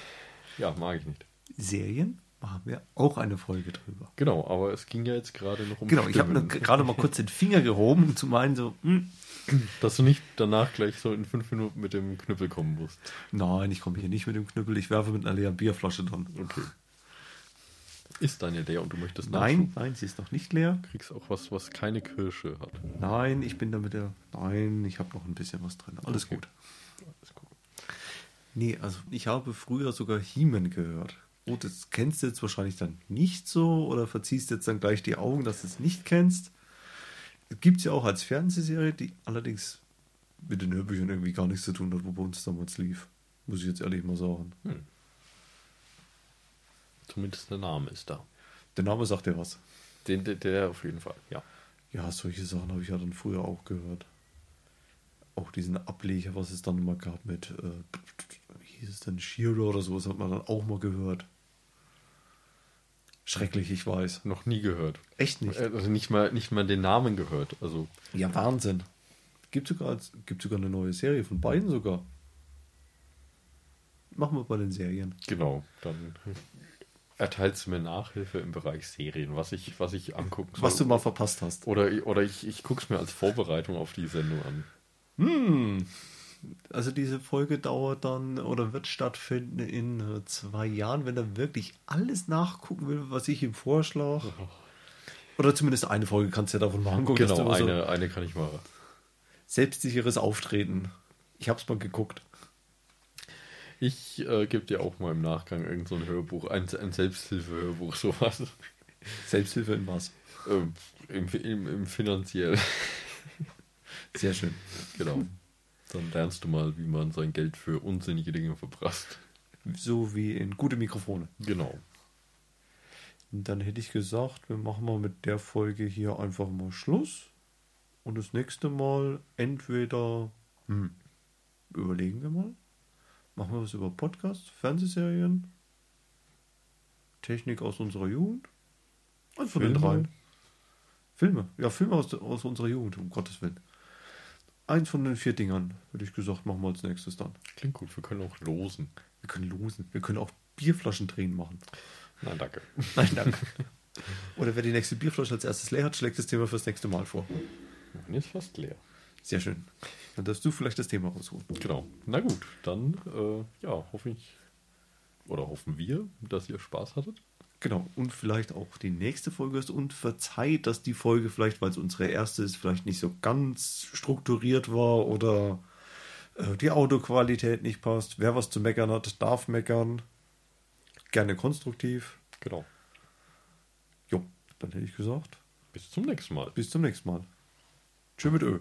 ja, mag ich nicht. Serien machen wir auch eine Folge drüber. Genau, aber es ging ja jetzt gerade noch um Genau, ich habe Stimmen. gerade mal kurz den Finger gehoben, um zu meinen, so, hm, Dass du nicht danach gleich so in fünf Minuten mit dem Knüppel kommen musst. nein, ich komme hier nicht mit dem Knüppel, ich werfe mit einer leeren Bierflasche dran. Okay. Ist deine leer und du möchtest Nein, nein, sie ist noch nicht leer. Du kriegst auch was, was keine Kirsche hat. Nein, ich bin da mit der. Nein, ich habe noch ein bisschen was drin. Alles Okay. gut. Alles gut. Nee, also ich habe früher sogar He-Man gehört. Oh, das kennst du jetzt wahrscheinlich dann nicht so oder verziehst jetzt dann gleich die Augen, dass du es nicht kennst. Gibt es ja auch als Fernsehserie, die allerdings mit den Hörbüchern irgendwie gar nichts zu tun hat, wo bei uns damals lief. Muss ich jetzt ehrlich mal sagen. Zumindest der Name ist da. Der Name sagt dir was. Den, der, der auf jeden Fall, ja. Ja, solche Sachen habe ich ja dann früher auch gehört. Auch diesen Ableger, was es dann immer gab mit, äh, wie hieß es denn, Shiro oder sowas, hat man dann auch mal gehört. Schrecklich, ich weiß. Noch nie gehört. Echt nicht. Äh, Also nicht mal, nicht mal den Namen gehört. Also Ja, Wahnsinn. Gibt sogar, gibt sogar eine neue Serie von beiden sogar. Machen wir bei den Serien. genau, dann erteilst du mir Nachhilfe im Bereich Serien, was ich, was ich angucken soll. Was du mal verpasst hast. Oder, oder ich, ich gucke es mir als Vorbereitung auf die Sendung an. Hm. Also diese Folge dauert dann oder wird stattfinden in äh, zwei Jahren, wenn er wirklich alles nachgucken will, was ich ihm vorschlage. Oder zumindest eine Folge kannst du ja davon mal angucken. Genau, immer so eine, eine kann ich mal. selbstsicheres Auftreten. Ich hab's mal geguckt. Ich äh, gebe dir auch mal im Nachgang irgend so ein Hörbuch, ein, ein Selbsthilfehörbuch, sowas. Selbsthilfe in was. Ähm, im, im, Im finanziell. Sehr schön. Genau. Dann lernst du mal, wie man sein Geld für unsinnige Dinge verprasst. So wie in gute Mikrofone. Genau. Und dann hätte ich gesagt, wir machen mal mit der Folge hier einfach mal Schluss. Und das nächste Mal entweder, hm, überlegen wir mal, machen wir was über Podcasts, Fernsehserien, Technik aus unserer Jugend. Und von den dreien. Filme, ja, Filme aus, aus unserer Jugend, um Gottes Willen. Eins von den vier Dingern, würde ich gesagt, machen wir als nächstes dann. Klingt gut, wir können auch losen. Wir können losen, wir können auch Bierflaschen drehen machen. Nein, danke. Nein, danke. Oder wer die nächste Bierflasche als erstes leer hat, schlägt das Thema fürs nächste Mal vor. Meine ist fast leer. Sehr schön. Dann darfst du vielleicht das Thema rausholen. Genau. Na gut, dann äh, ja, hoffe ich oder hoffen wir, dass ihr Spaß hattet. Genau, und vielleicht auch die nächste Folge ist und verzeiht, dass die Folge vielleicht, weil es unsere erste ist, vielleicht nicht so ganz strukturiert war oder äh, die Autoqualität nicht passt. Wer was zu meckern hat, darf meckern. Gerne konstruktiv. Genau. Jo, dann hätte ich gesagt, Bis zum nächsten Mal. bis zum nächsten Mal. Tschö mit Ö.